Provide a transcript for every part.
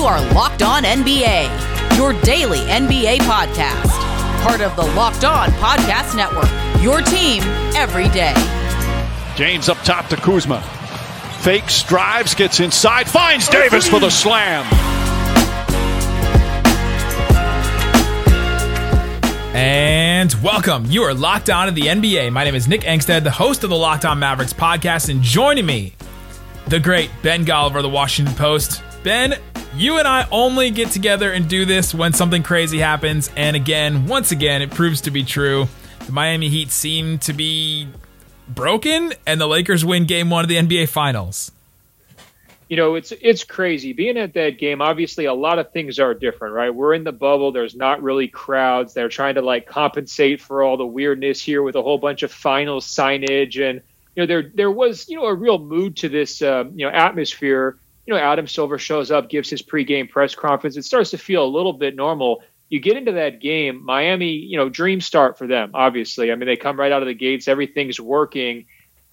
You are Locked On NBA, your daily NBA podcast. Part of the Locked On Podcast Network, your team every day. James up top to Kuzma. Fakes, drives, gets inside, finds Davis for the slam. And welcome. You are locked on to the NBA. My name is Nick Angstadt, the host of the Locked On Mavericks podcast, and joining me, the great Ben Golliver of the Washington Post. Ben, you and I only get together and do this when something crazy happens. And again, once again, it proves to be true. The Miami Heat seem to be broken, and the Lakers win game one of the NBA Finals you know, it's it's crazy being at that game. Obviously, a lot of things are different, right? We're in the bubble. There's not really crowds. They're trying to like compensate for all the weirdness here with a whole bunch of final signage, and you know, there there was you know a real mood to this um, you know atmosphere. You know, Adam Silver shows up, gives his pregame press conference. It starts to feel a little bit normal. You get into that game, Miami. You know, dream start for them. Obviously, I mean, they come right out of the gates. Everything's working,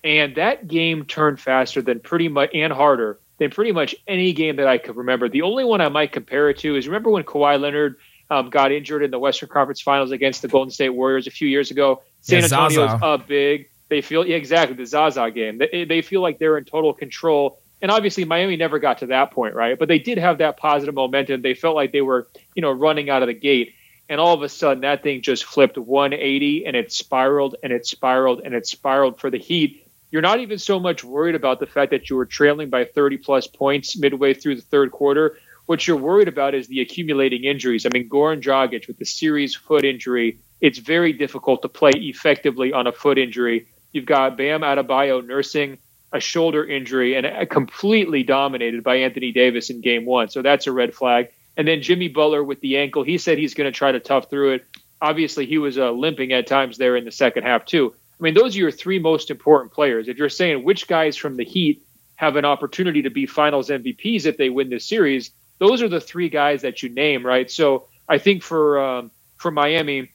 and that game turned faster than pretty much and harder than pretty much any game that I could remember. The only one I might compare it to is remember when Kawhi Leonard um, got injured in the Western Conference Finals against the Golden State Warriors a few years ago. San yeah, Antonio's up big. They feel yeah, exactly the Zaza game. They, they feel like they're in total control. And obviously, Miami never got to that point, right? But they did have that positive momentum. They felt like they were, you know, running out of the gate. And all of a sudden, that thing just flipped 180 and it spiraled and it spiraled and it spiraled for the Heat you're not even so much worried about the fact that you were trailing by 30 plus points midway through the third quarter. What you're worried about is the accumulating injuries. I mean, Goran Dragic with the series foot injury, it's very difficult to play effectively on a foot injury. You've got Bam Adebayo nursing a shoulder injury and completely dominated by Anthony Davis in game one. So that's a red flag. And then Jimmy Butler with the ankle, he said he's going to try to tough through it. Obviously, he was uh, limping at times there in the second half, too. I mean, those are your three most important players. If you're saying which guys from the Heat have an opportunity to be finals MVPs if they win this series, those are the three guys that you name, right? So I think for um, for Miami,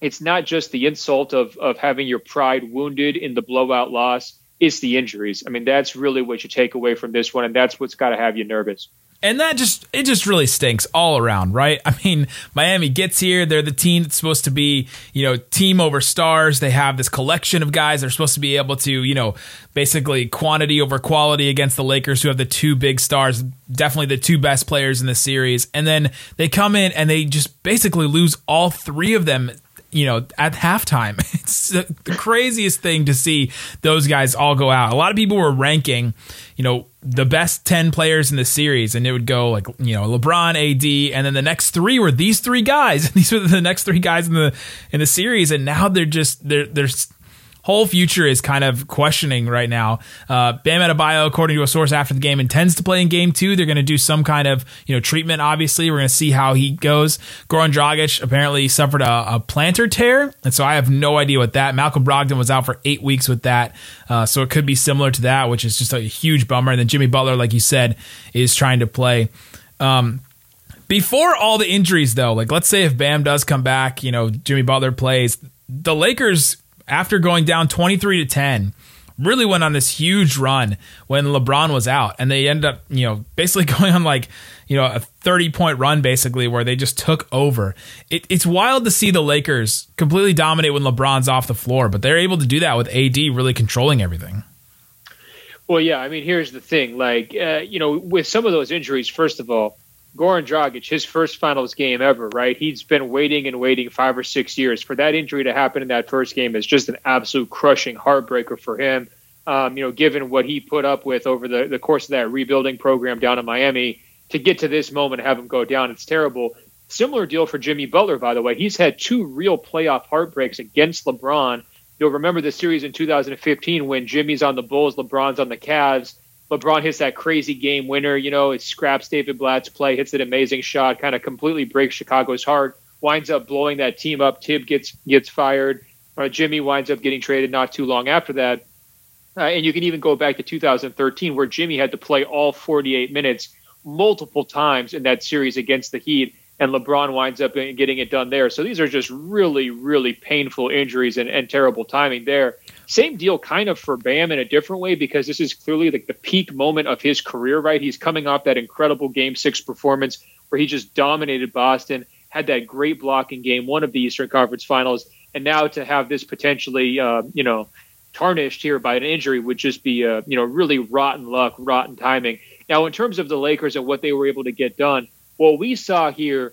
it's not just the insult of of having your pride wounded in the blowout loss; it's the injuries. I mean, that's really what you take away from this one, and that's what's got to have you nervous and that just it just really stinks all around, right? I mean, Miami gets here, they're the team that's supposed to be, you know, team over stars. They have this collection of guys they're supposed to be able to, you know, basically quantity over quality against the Lakers who have the two big stars, definitely the two best players in the series. And then they come in and they just basically lose all three of them you know, at halftime. It's the craziest thing to see those guys all go out. A lot of people were ranking, you know, the best 10 players in the series and it would go like you know LeBron AD and then the next 3 were these 3 guys these were the next 3 guys in the in the series and now they're just they're they're whole future is kind of questioning right now. Uh, Bam Adebayo, according to a source after the game, intends to play in game two. They're going to do some kind of you know treatment. Obviously, we're going to see how he goes. Goran Dragic apparently suffered a, a, plantar tear, and so I have no idea what that. Malcolm Brogdon was out for eight weeks with that, uh, so it could be similar to that, which is just a huge bummer. And then Jimmy Butler, like you said, is trying to play. Um, before all the injuries, though, like let's say if Bam does come back, you know, Jimmy Butler plays, the Lakers after going down 23 to 10 really went on this huge run when LeBron was out and they ended up, you know, basically going on like, you know, a 30 point run basically where they just took over. It, it's wild to see the Lakers completely dominate when LeBron's off the floor, but they're able to do that with AD really controlling everything. Well, yeah, I mean, here's the thing. Like, uh, you know, with some of those injuries, first of all, Goran Dragic, his first finals game ever, right? He's been waiting and waiting five or six years for that injury to happen in that first game is just an absolute crushing heartbreaker for him. Um, you know, given what he put up with over the, the course of that rebuilding program down in Miami, to get to this moment and have him go down, it's terrible. Similar deal for Jimmy Butler, by the way. He's had two real playoff heartbreaks against LeBron. You'll remember the series in 2015 when Jimmy's on the Bulls, LeBron's on the Cavs LeBron hits that crazy game winner, you know, it scraps David Blatt's play, hits an amazing shot, kind of completely breaks Chicago's heart, winds up blowing that team up. Tib gets gets fired. Uh, Jimmy winds up getting traded not too long after that. Uh, and you can even go back to 2013 where Jimmy had to play all 48 minutes multiple times in that series against the Heat, and LeBron winds up getting it done there. So these are just really, really painful injuries and, and terrible timing there. Same deal kind of for Bam in a different way because this is clearly like the peak moment of his career, right? He's coming off that incredible game six performance where he just dominated Boston, had that great block in game one of the Eastern Conference Finals, and now to have this potentially, uh, you know, tarnished here by an injury would just be, uh, you know, really rotten luck, rotten timing. Now, in terms of the Lakers and what they were able to get done, what we saw here,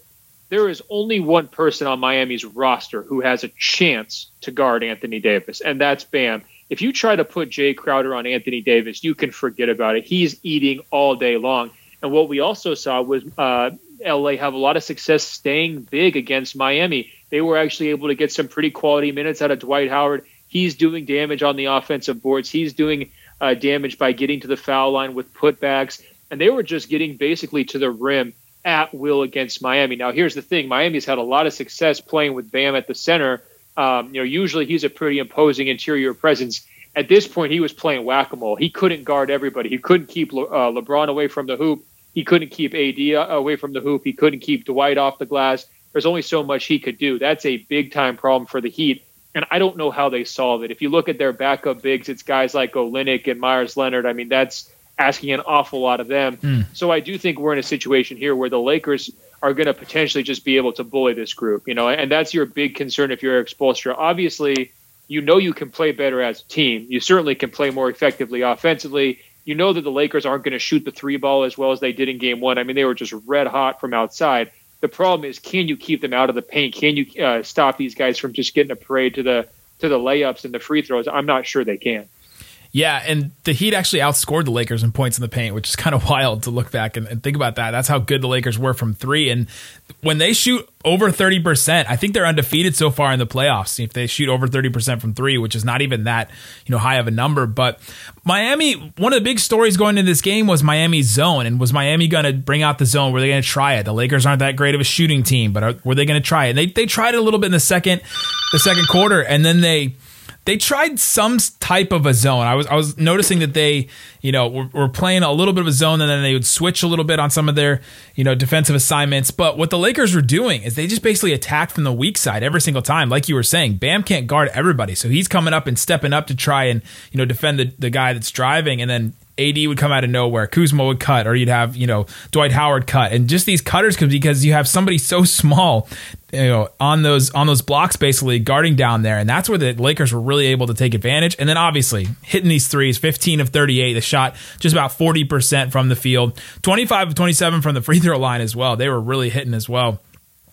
there is only one person on Miami's roster who has a chance to guard Anthony Davis, and that's Bam. If you try to put Jay Crowder on Anthony Davis, you can forget about it. He's eating all day long. And what we also saw was uh, LA have a lot of success staying big against Miami. They were actually able to get some pretty quality minutes out of Dwight Howard. He's doing damage on the offensive boards. He's doing uh, damage by getting to the foul line with putbacks. And they were just getting basically to the rim at will against Miami. Now, here's the thing Miami's had a lot of success playing with Bam at the center. Um, you know, usually he's a pretty imposing interior presence. At this point, he was playing whack a mole. He couldn't guard everybody. He couldn't keep Le- uh, LeBron away from the hoop. He couldn't keep AD away from the hoop. He couldn't keep Dwight off the glass. There's only so much he could do. That's a big time problem for the Heat. And I don't know how they solve it. If you look at their backup bigs, it's guys like Olynyk and Meyers Leonard. I mean, that's asking an awful lot of them. Mm. So I do think we're in a situation here where the Lakers are going to potentially just be able to bully this group, you know, and that's your big concern if you're Erik Spoelstra. Obviously, you know you can play better as a team. You certainly can play more effectively offensively. You know that the Lakers aren't going to shoot the three ball as well as they did in game one. I mean, they were just red hot from outside. The problem is, can you keep them out of the paint? Can you uh, stop these guys from just getting a parade to the to the layups and the free throws? I'm not sure they can. Yeah, and the Heat actually outscored the Lakers in points in the paint, which is kind of wild to look back and, and, think about that. That's how good the Lakers were from three. And when they shoot over 30%, I think they're undefeated so far in the playoffs. If they shoot over 30% from three, which is not even that, you know, high of a number. But Miami, one of the big stories going into this game was Miami's zone. And was Miami going to bring out the zone? Were they going to try it? The Lakers aren't that great of a shooting team, but are, were they going to try it? And they, they tried it a little bit in the second, the second quarter. And then they, they tried some type of a zone. I was I was noticing that they, you know, were, were, playing a little bit of a zone, and then they would switch a little bit on some of their, you know, defensive assignments. But what the Lakers were doing is they just basically attacked from the weak side every single time. Like you were saying, Bam can't guard everybody, so he's coming up and stepping up to try and you know defend the, the guy that's driving, and then AD would come out of nowhere, Kuzma would cut, or you'd have you know Dwight Howard cut, and just these cutters could because you have somebody so small, you know, on those on those blocks basically guarding down there, and that's where the Lakers were really able to take advantage. And then obviously hitting these threes, 15 of 38, the shot just about 40 percent from the field, 25 of 27 from the free throw line as well. They were really hitting as well.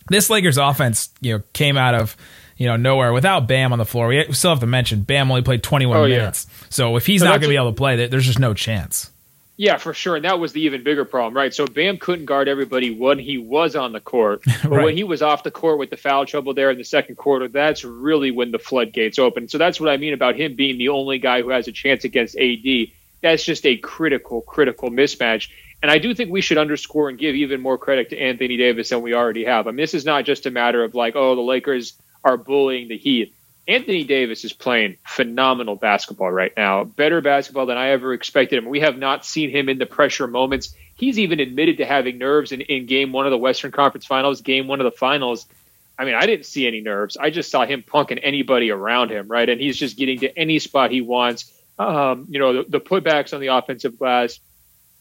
This Lakers offense, you know, came out of you know, nowhere without Bam on the floor. We still have to mention Bam only played 21 oh, minutes. Yeah. So if he's so not going to be able to play, there's just no chance. Yeah, for sure. And that was the even bigger problem, right? So Bam couldn't guard everybody when he was on the court. But right. when he was off the court with the foul trouble there in the second quarter, that's really when the floodgates open. So that's what I mean about him being the only guy who has a chance against AD. That's just a critical, critical mismatch. And I do think we should underscore and give even more credit to Anthony Davis than we already have. I mean, this is not just a matter of like, oh, the Lakers are bullying the Heat. Anthony Davis is playing phenomenal basketball right now, better basketball than I ever expected him. We have not seen him in the pressure moments. He's even admitted to having nerves in, in game one of the Western Conference Finals, game one of the finals. I mean, I didn't see any nerves. I just saw him punking anybody around him, right? And he's just getting to any spot he wants. Um, you know, the, the putbacks on the offensive glass,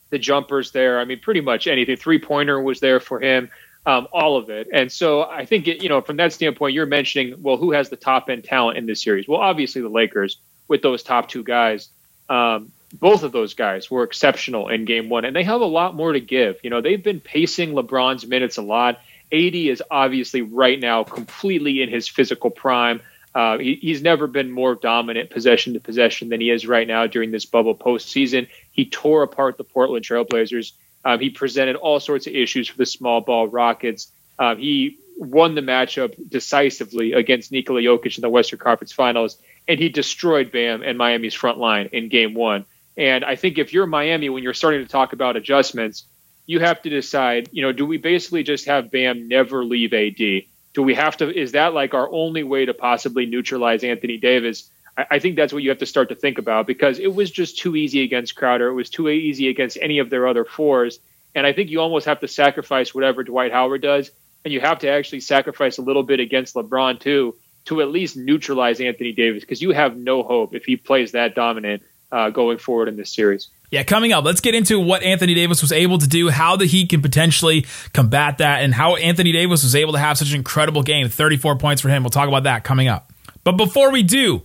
the jumpers there. I mean, pretty much anything. Three pointer was there for him um, all of it. And so I think, it, you know, from that standpoint, you're mentioning, well, who has the top end talent in this series? Well, obviously the Lakers with those top two guys. Um, both of those guys were exceptional in game one, and they have a lot more to give. You know, they've been pacing LeBron's minutes a lot. AD is obviously right now completely in his physical prime. Uh, he, he's never been more dominant possession to possession than he is right now during this bubble postseason. He tore apart the Portland Trailblazers um, he presented all sorts of issues for the small ball Rockets. Um, he won the matchup decisively against Nikola Jokic in the Western Conference Finals, and he destroyed Bam and Miami's front line in Game One. And I think if you're Miami, when you're starting to talk about adjustments, you have to decide. You know, do we basically just have Bam never leave AD? Do we have to? Is that like our only way to possibly neutralize Anthony Davis? I, I think that's what you have to start to think about because it was just too easy against Crowder. It was too easy against any of their other fours. And I think you almost have to sacrifice whatever Dwight Howard does. And you have to actually sacrifice a little bit against LeBron, too. to at least neutralize Anthony Davis because you have no hope if he plays that dominant uh, going forward in this series. Yeah, coming up, let's get into what Anthony Davis was able to do, how the Heat can potentially combat that, and how Anthony Davis was able to have such an incredible game 34 points for him. We'll talk about that coming up. But before we do,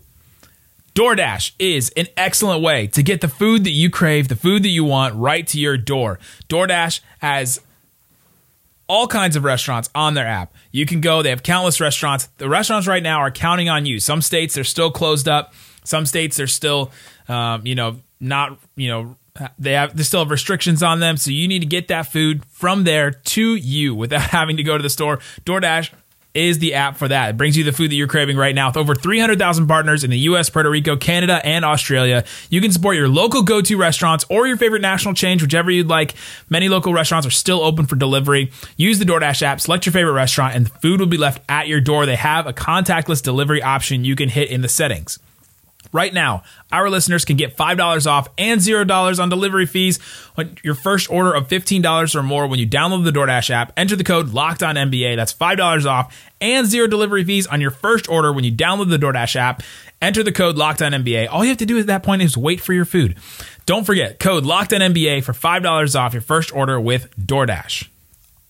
DoorDash is an excellent way to get the food that you crave, the food that you want right to your door. DoorDash has all kinds of restaurants on their app. You can go, they have countless restaurants. The restaurants right now are counting on you. Some states they're still closed up. Some states they're still, um, you know, not, you know, they have they still have restrictions on them. So you need to get that food from there to you without having to go to the store. DoorDash is the app for that. It brings you the food that you're craving right now. With over 300,000 partners in the US, Puerto Rico, Canada, and Australia, you can support your local go to restaurants or your favorite national change, whichever you'd like. Many local restaurants are still open for delivery. Use the DoorDash app, select your favorite restaurant, and the food will be left at your door. They have a contactless delivery option you can hit in the settings. Right now, our listeners can get $5 off and $0 on delivery fees on your first order of $15 or more when you download the DoorDash app. Enter the code Locked On. That's $5 off and zero delivery fees on your first order when you download the DoorDash app. Enter the code Locked On. All you have to do at that point is wait for your food. Don't forget, code Locked On for $5 off your first order with DoorDash.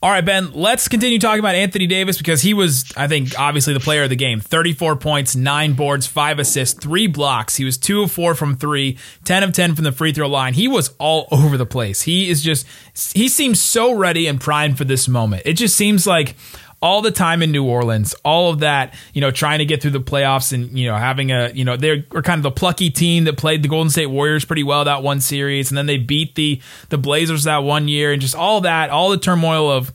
All right, Ben, let's continue talking about Anthony Davis because he was, I think, obviously the player of the game. 34 points, nine boards, five assists, three blocks. He was two of four from three, 10 of 10 from the free throw line. He was all over the place. He is just, he seems so ready and primed for this moment. It just seems like all the time in New Orleans, all of that, you know, trying to get through the playoffs and, you know, having a, you know, they were kind of the plucky team that played the Golden State Warriors pretty well that one series. And then they beat the, the Blazers that one year and just all that, all the turmoil of,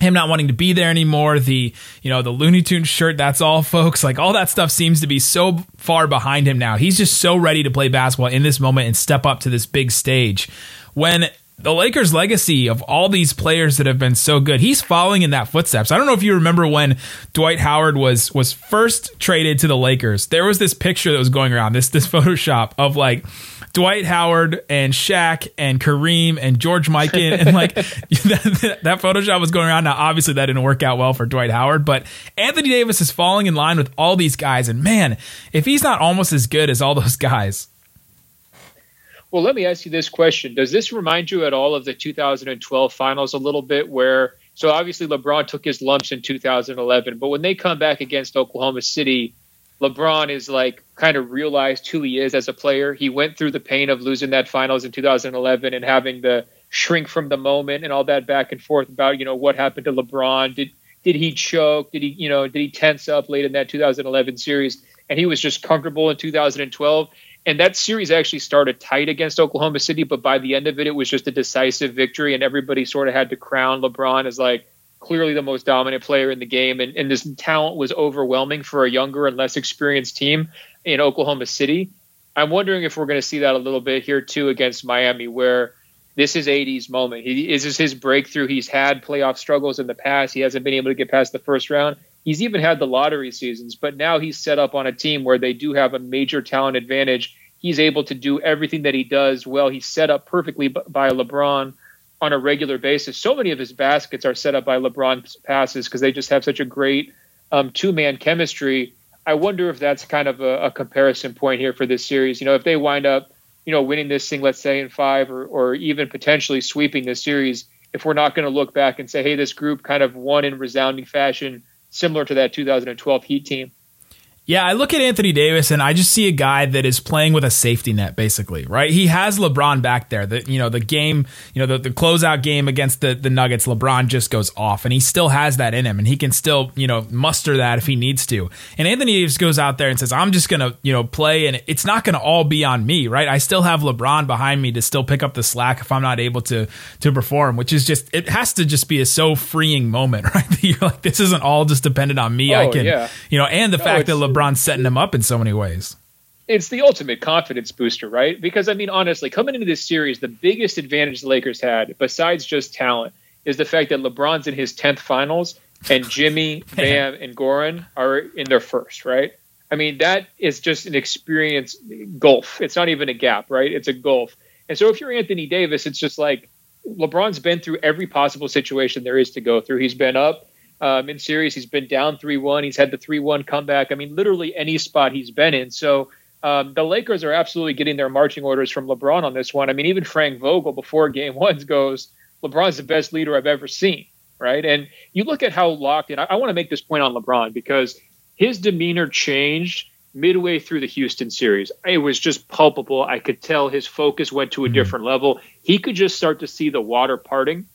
him not wanting to be there anymore the you know the looney tunes shirt that's all folks. Like all that stuff seems to be so far behind him now. He's just so ready to play basketball in this moment and step up to this big stage. When the Lakers' legacy of all these players that have been so good, he's following in that footsteps. I don't know if you remember when Dwight Howard was was first traded to the Lakers. There was this picture that was going around, this this Photoshop of like Dwight Howard and Shaq and Kareem and George Mikan and like that, that Photoshop was going around. Now, obviously, that didn't work out well for Dwight Howard, but Anthony Davis is falling in line with all these guys. And man, if he's not almost as good as all those guys, well, let me ask you this question. Does this remind you at all of the 2012 finals a little bit where so obviously LeBron took his lumps in 2011, but when they come back against Oklahoma City, LeBron is like kind of realized who he is as a player. He went through the pain of losing that finals in 2011 and having the shrink from the moment and all that back and forth about, you know, what happened to LeBron. Did did he choke? Did he, you know, did he tense up late in that 2011 series? And he was just comfortable in 2012 and that series actually started tight against Oklahoma City, but by the end of it, it was just a decisive victory, and everybody sort of had to crown LeBron as like clearly the most dominant player in the game. And, and this talent was overwhelming for a younger and less experienced team in Oklahoma City. I'm wondering if we're going to see that a little bit here too against Miami, where this is AD's moment. He, this is his breakthrough. He's had playoff struggles in the past. He hasn't been able to get past the first round. He's even had the lottery seasons, but now he's set up on a team where they do have a major talent advantage. He's able to do everything that he does well. He's set up perfectly by LeBron on a regular basis. So many of his baskets are set up by LeBron passes because they just have such a great um, two man chemistry. I wonder if that's kind of a, a, comparison point here for this series. You know, if they wind up, you know, winning this thing, let's say in five or, or even potentially sweeping this series, if we're not going to look back and say, hey, this group kind of won in resounding fashion similar to that 2012 Heat team. Yeah, I look at Anthony Davis and I just see a guy that is playing with a safety net, basically, right? He has LeBron back there. The you know the game, you know the, the closeout game against the the Nuggets, LeBron just goes off, and he still has that in him, and he can still you know muster that if he needs to. And Anthony Davis goes out there and says, "I'm just gonna you know play, and it's not gonna all be on me, right? I still have LeBron behind me to still pick up the slack if I'm not able to to perform, which is just it has to just be a so freeing moment, right? You're like this isn't all just dependent on me. Oh, I can yeah. you know, and the No, fact that it's- LeBron's setting him up in so many ways. it's the ultimate confidence booster, right? Because I mean, honestly, coming into this series, the biggest advantage the Lakers had, besides just talent, is the fact that LeBron's in his tenth finals and Jimmy, Bam, and Goran are in their first, right? I mean, that is just an experience gulf. It's not even a gap, right? It's a gulf. And so if you're Anthony Davis, it's just like LeBron's been through every possible situation there is to go through. He's been up um, in series. He's been down 3 1. He's had the 3 1 comeback. I mean, literally any spot he's been in. So um, the Lakers are absolutely getting their marching orders from LeBron on this one. I mean, even Frank Vogel before game one goes, LeBron's the best leader I've ever seen, right? And you look at how locked in. I, I want to make this point on LeBron because his demeanor changed midway through the Houston series. It was just palpable. I could tell his focus went to a mm-hmm. different level. He could just start to see the water parting.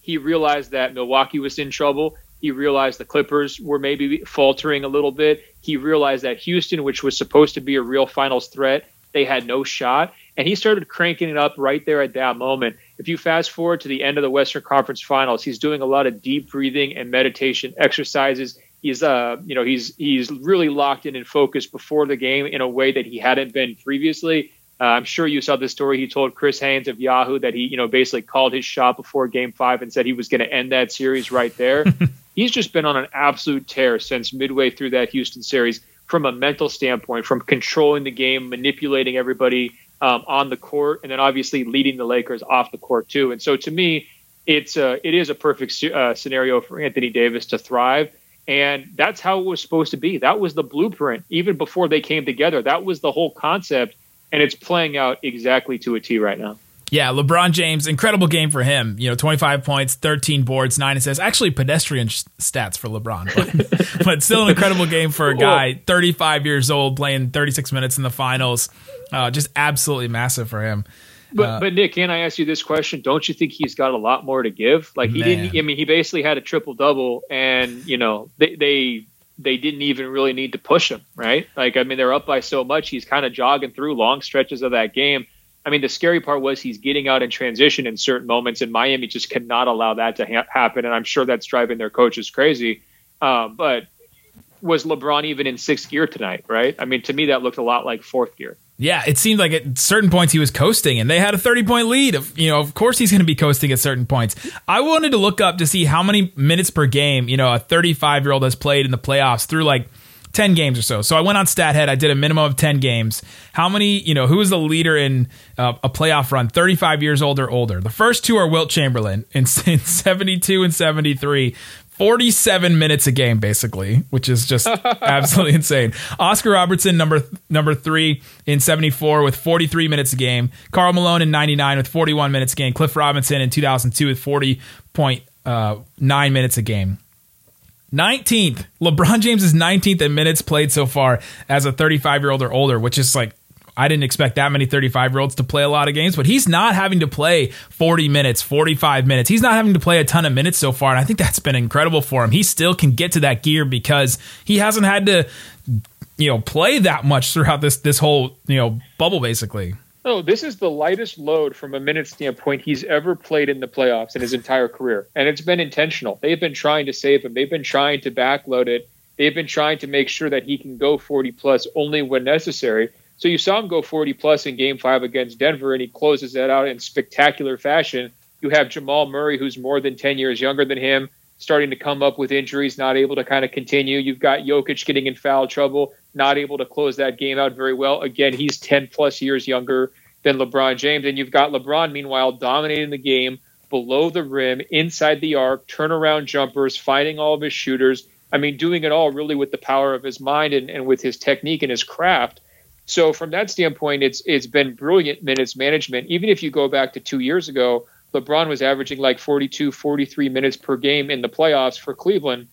He realized that Milwaukee was in trouble. He realized the Clippers were maybe faltering a little bit. He realized that Houston, which was supposed to be a real finals threat, they had no shot. And he started cranking it up right there at that moment. If you fast forward to the end of the Western Conference Finals, he's doing a lot of deep breathing and meditation exercises. He's uh, you know, he's he's really locked in and focused before the game in a way that he hadn't been previously. Uh, I'm sure you saw the story he told Chris Haynes of Yahoo that he, you know, basically called his shot before Game Five and said he was going to end that series right there. He's just been on an absolute tear since midway through that Houston series from a mental standpoint, from controlling the game, manipulating everybody um, on the court, and then obviously leading the Lakers off the court too. And so to me, it's uh, it is a perfect uh, scenario for Anthony Davis to thrive. And that's how it was supposed to be. That was the blueprint, even before they came together. That was the whole concept and it's playing out exactly to a T right now. Yeah, LeBron James, incredible game for him. You know, 25 points, 13 boards, nine assists. Actually, pedestrian stats for LeBron, but, but still an incredible game for a guy 35 years old playing 36 minutes in the finals. Uh, just absolutely massive for him. But uh, but Nick, can I ask you this question? Don't you think he's got a lot more to give? Like he man. didn't. I mean, he basically had a triple double, and you know they they they didn't even really need to push him, right? Like, I mean, they're up by so much. He's kind of jogging through long stretches of that game. I mean, the scary part was he's getting out in transition in certain moments, and Miami just cannot allow that to ha- happen. And I'm sure that's driving their coaches crazy. Um, but was LeBron even in sixth gear tonight, right? I mean, to me, that looked a lot like fourth gear. Yeah, it seemed like at certain points he was coasting, and they had a 30 point lead. Of you know, of course he's going to be coasting at certain points. I wanted to look up to see how many minutes per game you know a 35 year old has played in the playoffs through like 10 games or so. So I went on StatHead. I did a minimum of 10 games. How many, you know, who is the leader in uh, a playoff run? 35 years old or older. The first two are Wilt Chamberlain in, in 72 and 73. 47 minutes a game basically which is just absolutely insane oscar robertson number number three in 74 with 43 minutes a game karl malone in 99 with 41 minutes a game cliff robinson in 2002 with 40.9 uh, minutes a game 19th lebron james is 19th in minutes played so far as a 35 year old or older which is like I didn't expect that many 35 year olds to play a lot of games, but he's not having to play 40 minutes, 45 minutes. He's not having to play a ton of minutes so far. And I think that's been incredible for him. He still can get to that gear because he hasn't had to, you know, play that much throughout this, this whole, you know, bubble basically. Oh, this is the lightest load from a minute standpoint he's ever played in the playoffs in his entire career. And it's been intentional. They've been trying to save him. They've been trying to backload it. They've been trying to make sure that he can go 40 plus only when necessary. So you saw him go 40 plus in game five against Denver, and he closes that out in spectacular fashion. You have Jamal Murray, who's more than 10 years younger than him, starting to come up with injuries, not able to kind of continue. You've got Jokic getting in foul trouble, not able to close that game out very well. Again, he's 10 plus years younger than LeBron James. And you've got LeBron, meanwhile, dominating the game below the rim, inside the arc, turnaround jumpers, finding all of his shooters. I mean, doing it all really with the power of his mind and, and with his technique and his craft. So from that standpoint, it's it's been brilliant minutes management. Even if you go back to two years ago, LeBron was averaging like 42, 43 minutes per game in the playoffs for Cleveland.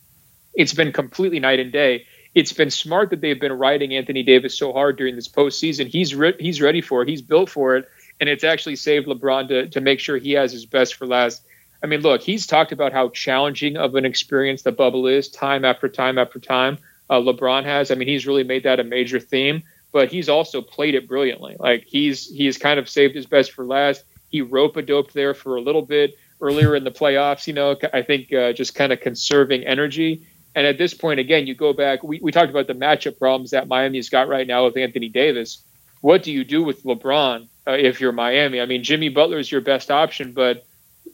It's been completely night and day. It's been smart that they've been riding Anthony Davis so hard during this postseason. He's re- he's ready for it. He's built for it, and it's actually saved LeBron to to make sure he has his best for last. I mean, look, he's talked about how challenging of an experience the bubble is, time after time after time. Uh, LeBron has. I mean, he's really made that a major theme but he's also played it brilliantly. Like he's he's kind of saved his best for last. He rope a doped there for a little bit earlier in the playoffs. You know, I think uh, just kind of conserving energy. And at this point, again, you go back. We, we talked about the matchup problems that Miami's got right now with Anthony Davis. What do you do with LeBron uh, if you're Miami? I mean, Jimmy Butler is your best option, but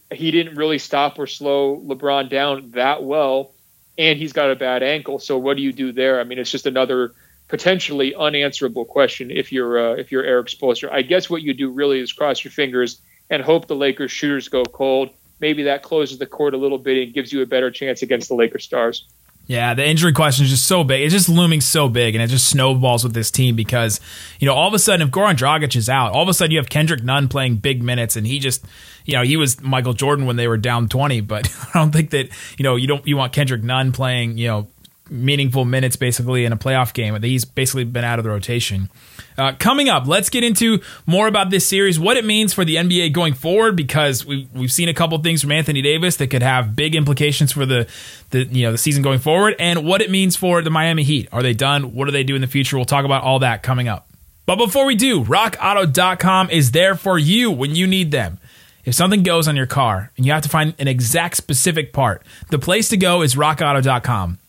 he didn't really stop or slow LeBron down that well, and he's got a bad ankle. So what do you do there? I mean, it's just another potentially unanswerable question if you're uh, if you're Erik Spoelstra. I guess what you do really is cross your fingers and hope the Lakers shooters go cold. maybe that closes the court a little bit and gives you a better chance against the Lakers stars. Yeah, the injury question is just so big. It's just looming so big, and it just snowballs with this team because, you know, all of a sudden, if Goran Dragic is out, all of a sudden you have Kendrick Nunn playing big minutes, and he just, you know, he was Michael Jordan when they were down 20, but I don't think that, you know, you don't, you want Kendrick Nunn playing, you know, meaningful minutes basically in a playoff game. He's basically been out of the rotation. Uh, coming up, let's get into more about this series, what it means for the NBA going forward, because we, we've seen a couple things from Anthony Davis that could have big implications for the, the you know the season going forward, and what it means for the Miami Heat. Are they done? What do they do in the future? We'll talk about all that coming up. But before we do, RockAuto.com is there for you when you need them. If something goes on your car and you have to find an exact specific part, the place to go is RockAuto.com.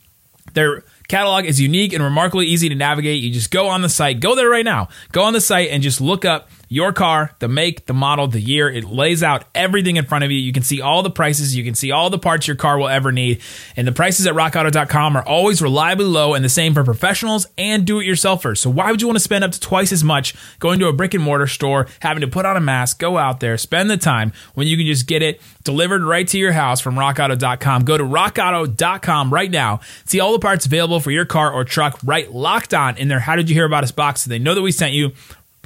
Their catalog is unique and remarkably easy to navigate. You just go on the site, go there right now. Go on the site and just look up your car, the make, the model, the year. It lays out everything in front of you. You can see all the prices, you can see all the parts your car will ever need. And the prices at rockauto.com are always reliably low and the same for professionals and do it yourselfers. So why would you want to spend up to twice as much going to a brick and mortar store, having to put on a mask, go out there, spend the time when you can just get it delivered right to your house from rockauto.com. Go to rockauto.com right now. See all the parts available for your car or truck right locked on in their How Did You Hear About Us box so they know that we sent you.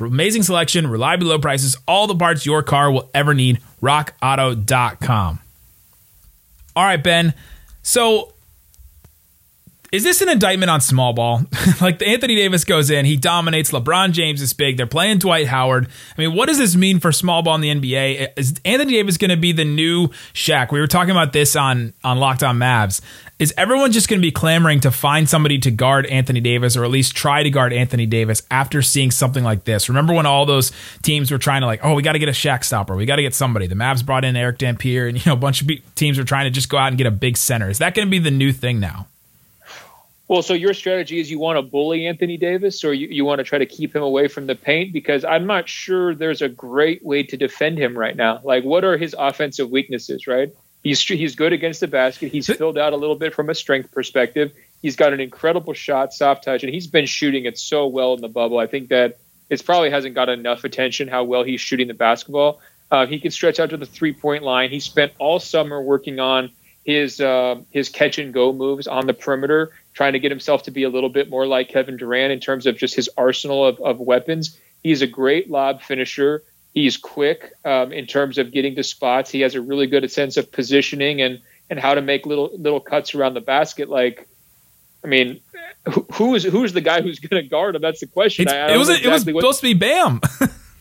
Amazing selection, reliably low prices, all the parts your car will ever need. RockAuto.com. All right, Ben. So is this an indictment on small ball? like Anthony Davis goes in, he dominates. LeBron James is big. They're playing Dwight Howard. I mean, what does this mean for small ball in the NBA? Is Anthony Davis going to be the new Shaq? We were talking about this on on Locked On Mavs. Is everyone just going to be clamoring to find somebody to guard Anthony Davis, or at least try to guard Anthony Davis after seeing something like this? Remember when all those teams were trying to like, oh, we got to get a Shaq stopper, we got to get somebody. The Mavs brought in Erick Dampier, and you know a bunch of teams were trying to just go out and get a big center. Is that going to be the new thing now? Well, so your strategy is you want to bully Anthony Davis or you, you want to try to keep him away from the paint? Because I'm not sure there's a great way to defend him right now. Like, what are his offensive weaknesses, right? He's, he's good against the basket. He's filled out a little bit from a strength perspective. He's got an incredible shot, soft touch, and he's been shooting it so well in the bubble. I think that it probably hasn't got enough attention how well he's shooting the basketball. Uh, he can stretch out to the three point line. He spent all summer working on his uh, his catch and go moves on the perimeter trying to get himself to be a little bit more like Kevin Durant in terms of just his arsenal of, of weapons. He's a great lob finisher. He's quick um, in terms of getting to spots. He has a really good sense of positioning and and how to make little little cuts around the basket. Like, I mean, who's who's the guy who's going to guard him? That's the question. I, I it was exactly it was what, supposed to be Bam.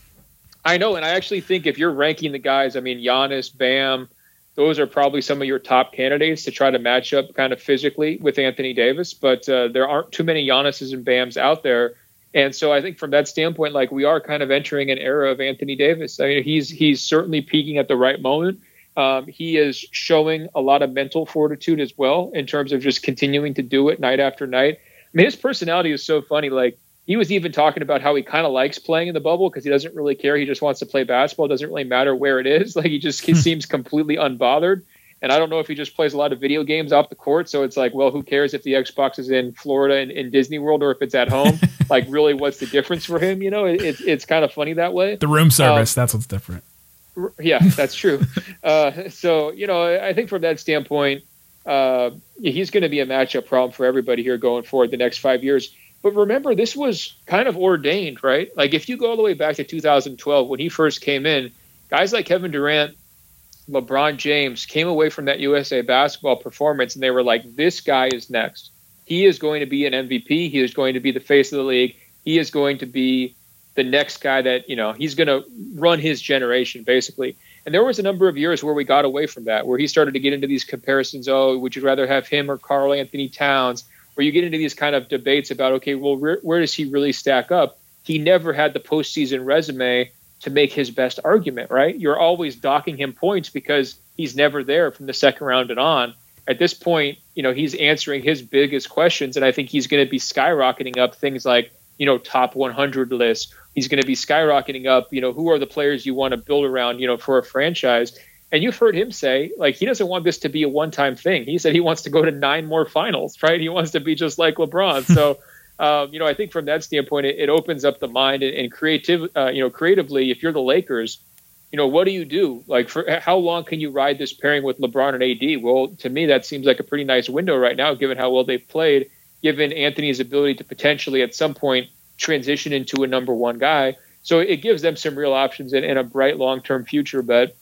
I know, and I actually think if you're ranking the guys, I mean, Giannis, Bam, those are probably some of your top candidates to try to match up kind of physically with Anthony Davis. But uh, there aren't too many Giannis's and Bams out there. And so I think from that standpoint, like we are kind of entering an era of Anthony Davis. I mean, he's he's certainly peaking at the right moment. Um, he is showing a lot of mental fortitude as well in terms of just continuing to do it night after night. I mean, his personality is so funny. Like he was even talking about how he kind of likes playing in the bubble because he doesn't really care. He just wants to play basketball. It doesn't really matter where it is. Like he just he hmm. seems completely unbothered. And I don't know if he just plays a lot of video games off the court. So it's like, well, who cares if the Xbox is in Florida and in Disney World or if it's at home? like, really, what's the difference for him? You know, it, it's it's kind of funny that way. The room service, um, that's what's different. Yeah, that's true. uh, so you know, I think from that standpoint, uh, he's going to be a matchup problem for everybody here going forward the next five years. But remember, this was kind of ordained, right? Like if you go all the way back to 2012 when he first came in, guys like Kevin Durant, LeBron James came away from that USA basketball performance and they were like, this guy is next. He is going to be an MVP. He is going to be the face of the league. He is going to be the next guy that, you know, he's going to run his generation, basically. And there was a number of years where we got away from that, where he started to get into these comparisons. Oh, would you rather have him or Karl-Anthony Towns? Where you get into these kind of debates about, okay, well, where, where does he really stack up? He never had the postseason resume to make his best argument, right? You're always docking him points because he's never there from the second round and on. At this point, you know, he's answering his biggest questions, and I think he's going to be skyrocketing up things like, you know, top 100 lists. He's going to be skyrocketing up, you know, who are the players you want to build around, you know, for a franchise. And you've heard him say, like, he doesn't want this to be a one time thing. He said he wants to go to nine more finals, right? He wants to be just like LeBron. So, um, you know, I think from that standpoint, it, it opens up the mind and, and creative, uh, you know, creatively, if you're the Lakers, you know, what do you do? Like, for how long can you ride this pairing with LeBron and AD? Well, to me, that seems like a pretty nice window right now, given how well they've played, given Anthony's ability to potentially at some point transition into a number one guy. So it gives them some real options and, and a bright long term future. But,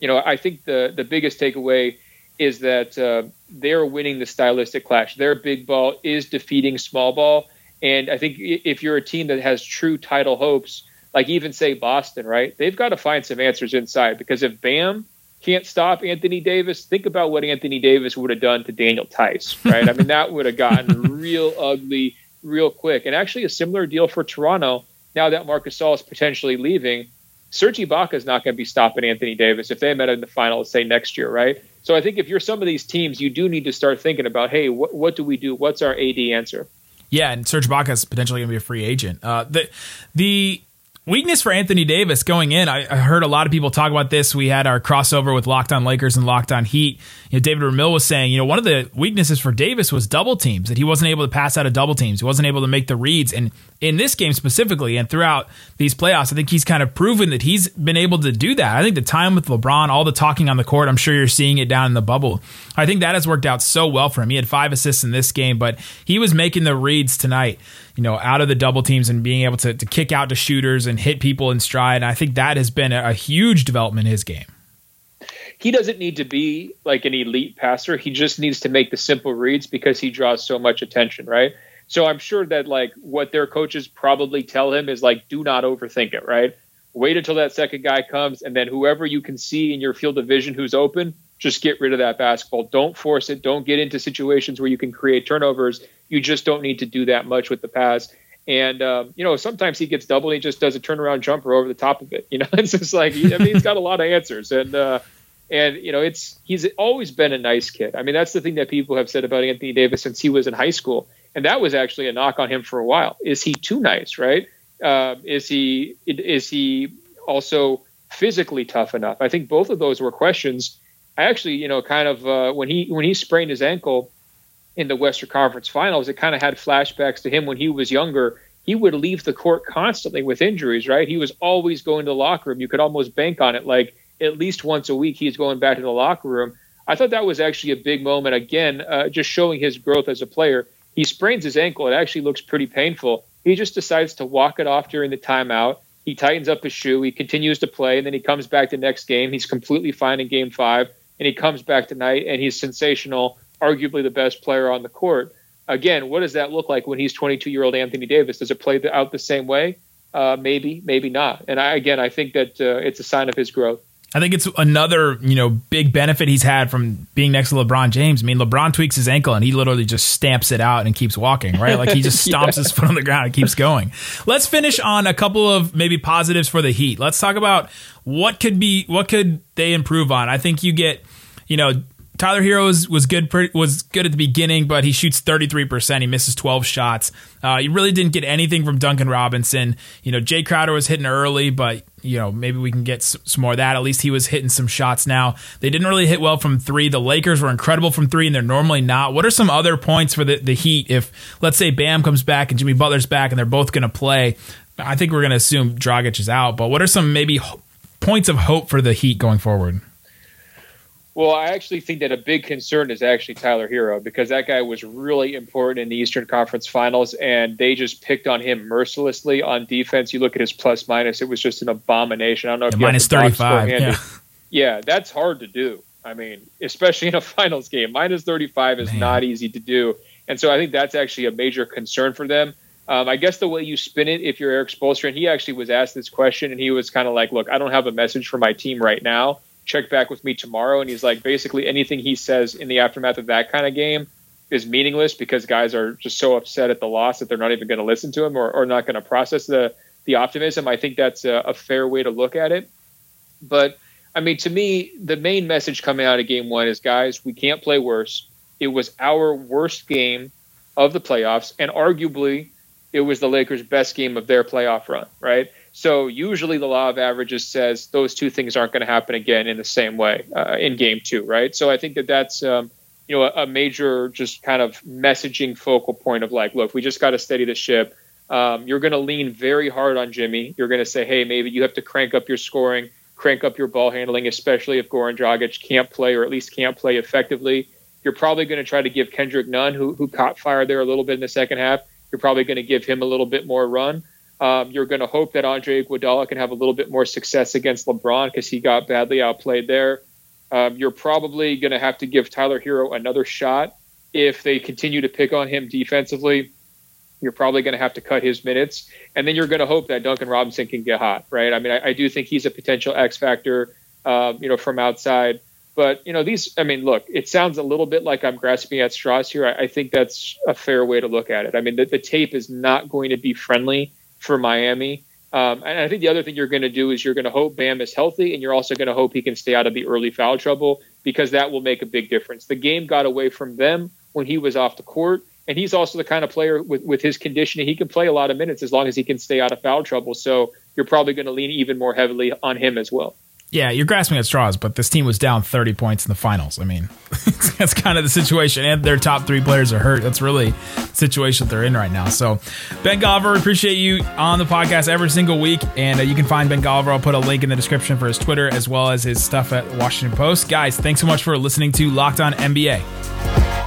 you know, I think the, the biggest takeaway is that uh, they're winning the stylistic clash. Their big ball is defeating small ball. And I think if you're a team that has true title hopes, like even say Boston, right? They've got to find some answers inside because if Bam can't stop Anthony Davis, think about what Anthony Davis would have done to Daniel Theis, right? I mean, that would have gotten real ugly real quick. And actually, a similar deal for Toronto now that Marcus Gasol is potentially leaving. Serge Ibaka is not going to be stopping Anthony Davis if they met in the final, say next year, right? So I think if you're some of these teams, you do need to start thinking about, hey, what, what do we do? What's our AD answer? Yeah, and Serge Ibaka is potentially going to be a free agent. Uh, the the weakness for Anthony Davis going in. I, I, heard a lot of people talk about this. We had our crossover with Locked On Lakers and Locked On Heat. You know, David Ramil was saying, you know, one of the weaknesses for Davis was double teams that he wasn't able to pass out of double teams. He wasn't able to make the reads, and in this game specifically, and throughout these playoffs, I think he's kind of proven that he's been able to do that. I think the time with LeBron, all the talking on the court, I'm sure you're seeing it down in the bubble. I think that has worked out so well for him. He had five assists in this game, but he was making the reads tonight you know, out of the double teams and being able to, to kick out to shooters and hit people in stride. And I think that has been a, a huge development in his game. He doesn't need to be like an elite passer. He just needs to make the simple reads because he draws so much attention, right? So I'm sure that like what their coaches probably tell him is like, do not overthink it, right? Wait until that second guy comes, and then whoever you can see in your field of vision who's open, just get rid of that basketball. Don't force it. Don't get into situations where you can create turnovers you just don't need to do that much with the pass. And um, you know, sometimes he gets double. And he just does a turnaround jumper over the top of it. You know, it's just like I mean, he's got a lot of answers, and uh, and you know, it's he's always been a nice kid. I mean, that's the thing that people have said about Anthony Davis since he was in high school, and that was actually a knock on him for a while. Is he too nice? Right? Uh, is he is he also physically tough enough? I think both of those were questions. I actually, you know, kind of uh, when he when he sprained his ankle in the Western Conference Finals, it kind of had flashbacks to him when he was younger. He would leave the court constantly with injuries, right? He was always going to the locker room. You could almost bank on it. Like at least once a week, he's going back to the locker room. I thought that was actually a big moment. Again, uh, just showing his growth as a player. He sprains his ankle. It actually looks pretty painful. He just decides to walk it off during the timeout. He tightens up his shoe. He continues to play, and then he comes back the next game. He's completely fine in game five, and he comes back tonight, and he's sensational arguably the best player on the court. Again, what does that look like when he's 22 year old Anthony Davis? Does it play out the same way? Uh, maybe, maybe not. And I, again, I think that uh, it's a sign of his growth. I think it's another, you know, big benefit he's had from being next to LeBron James. I mean, LeBron tweaks his ankle and he literally just stamps it out and keeps walking, right? Like he just stomps yeah. his foot on the ground and keeps going. Let's finish on a couple of maybe positives for the Heat. Let's talk about what could be what could they improve on. I think you get, you know, Tyler Herro was, good was good at the beginning, but he shoots 33%. He misses 12 shots. Uh, you really didn't get anything from Duncan Robinson. You know, Jay Crowder was hitting early, but you know maybe we can get some more of that. At least he was hitting some shots. Now they didn't really hit well from three. The Lakers were incredible from three, and they're normally not. What are some other points for the the Heat if let's say Bam comes back and Jimmy Butler's back and they're both going to play? I think we're going to assume Dragic is out, but what are some maybe points of hope for the Heat going forward? Well, I actually think that a big concern is actually Tyler Herro because that guy was really important in the Eastern Conference Finals, and they just picked on him mercilessly on defense. You look at his plus minus; it was just an abomination. I don't know if yeah, minus thirty five. Yeah. yeah, that's hard to do. I mean, especially in a finals game, minus thirty five is Man. not easy to do, and so I think that's actually a major concern for them. Um, I guess the way you spin it, if you're Erik Spoelstra, and he actually was asked this question, and he was kind of like, "Look, I don't have a message for my team right now." Check back with me tomorrow. And he's like, basically anything he says in the aftermath of that kind of game is meaningless because guys are just so upset at the loss that they're not even going to listen to him or, or not going to process the the optimism. I think that's a, a, fair way to look at it. But I mean, to me, the main message coming out of game one is, guys, we can't play worse. It was our worst game of the playoffs, and arguably, it was the Lakers' best game of their playoff run. Right? So usually the law of averages says those two things aren't going to happen again in the same way uh, in game two, right? So I think that that's um, you know a, a, major just kind of messaging focal point of like, look, we just got to steady the ship. Um, you're going to lean very hard on Jimmy. You're going to say, hey, maybe you have to crank up your scoring, crank up your ball handling, especially if Goran Dragic can't play or at least can't play effectively. You're probably going to try to give Kendrick Nunn, who, who caught fire there a little bit in the second half, you're probably going to give him a little bit more run. Um, you're going to hope that Andre Iguodala can have a little bit more success against LeBron because he got badly outplayed there. Um, you're probably going to have to give Tyler Herro another shot if they continue to pick on him defensively. You're probably going to have to cut his minutes, and then you're going to hope that Duncan Robinson can get hot, right? I mean, I, I do think he's a potential X factor, um, you know, from outside. But you know, these. I mean, look, it sounds a little bit like I'm grasping at straws here. I, I think that's a fair way to look at it. I mean, the, the tape is not going to be friendly for Miami. Um, and I think the other thing you're going to do is you're going to hope Bam is healthy, and you're also going to hope he can stay out of the early foul trouble because that will make a big difference. The game got away from them when he was off the court, and he's also the kind of player with, with his conditioning he can play a lot of minutes as long as he can stay out of foul trouble. So you're probably going to lean even more heavily on him as well. Yeah, you're grasping at straws, but this team was down 30 points in the finals. I mean, that's kind of the situation, and their top three players are hurt. That's really the situation they're in right now. So, Ben Golliver, appreciate you on the podcast every single week, and uh, you can find Ben Golliver. I'll put a link in the description for his Twitter as well as his stuff at Washington Post. Guys, thanks so much for listening to Locked On NBA.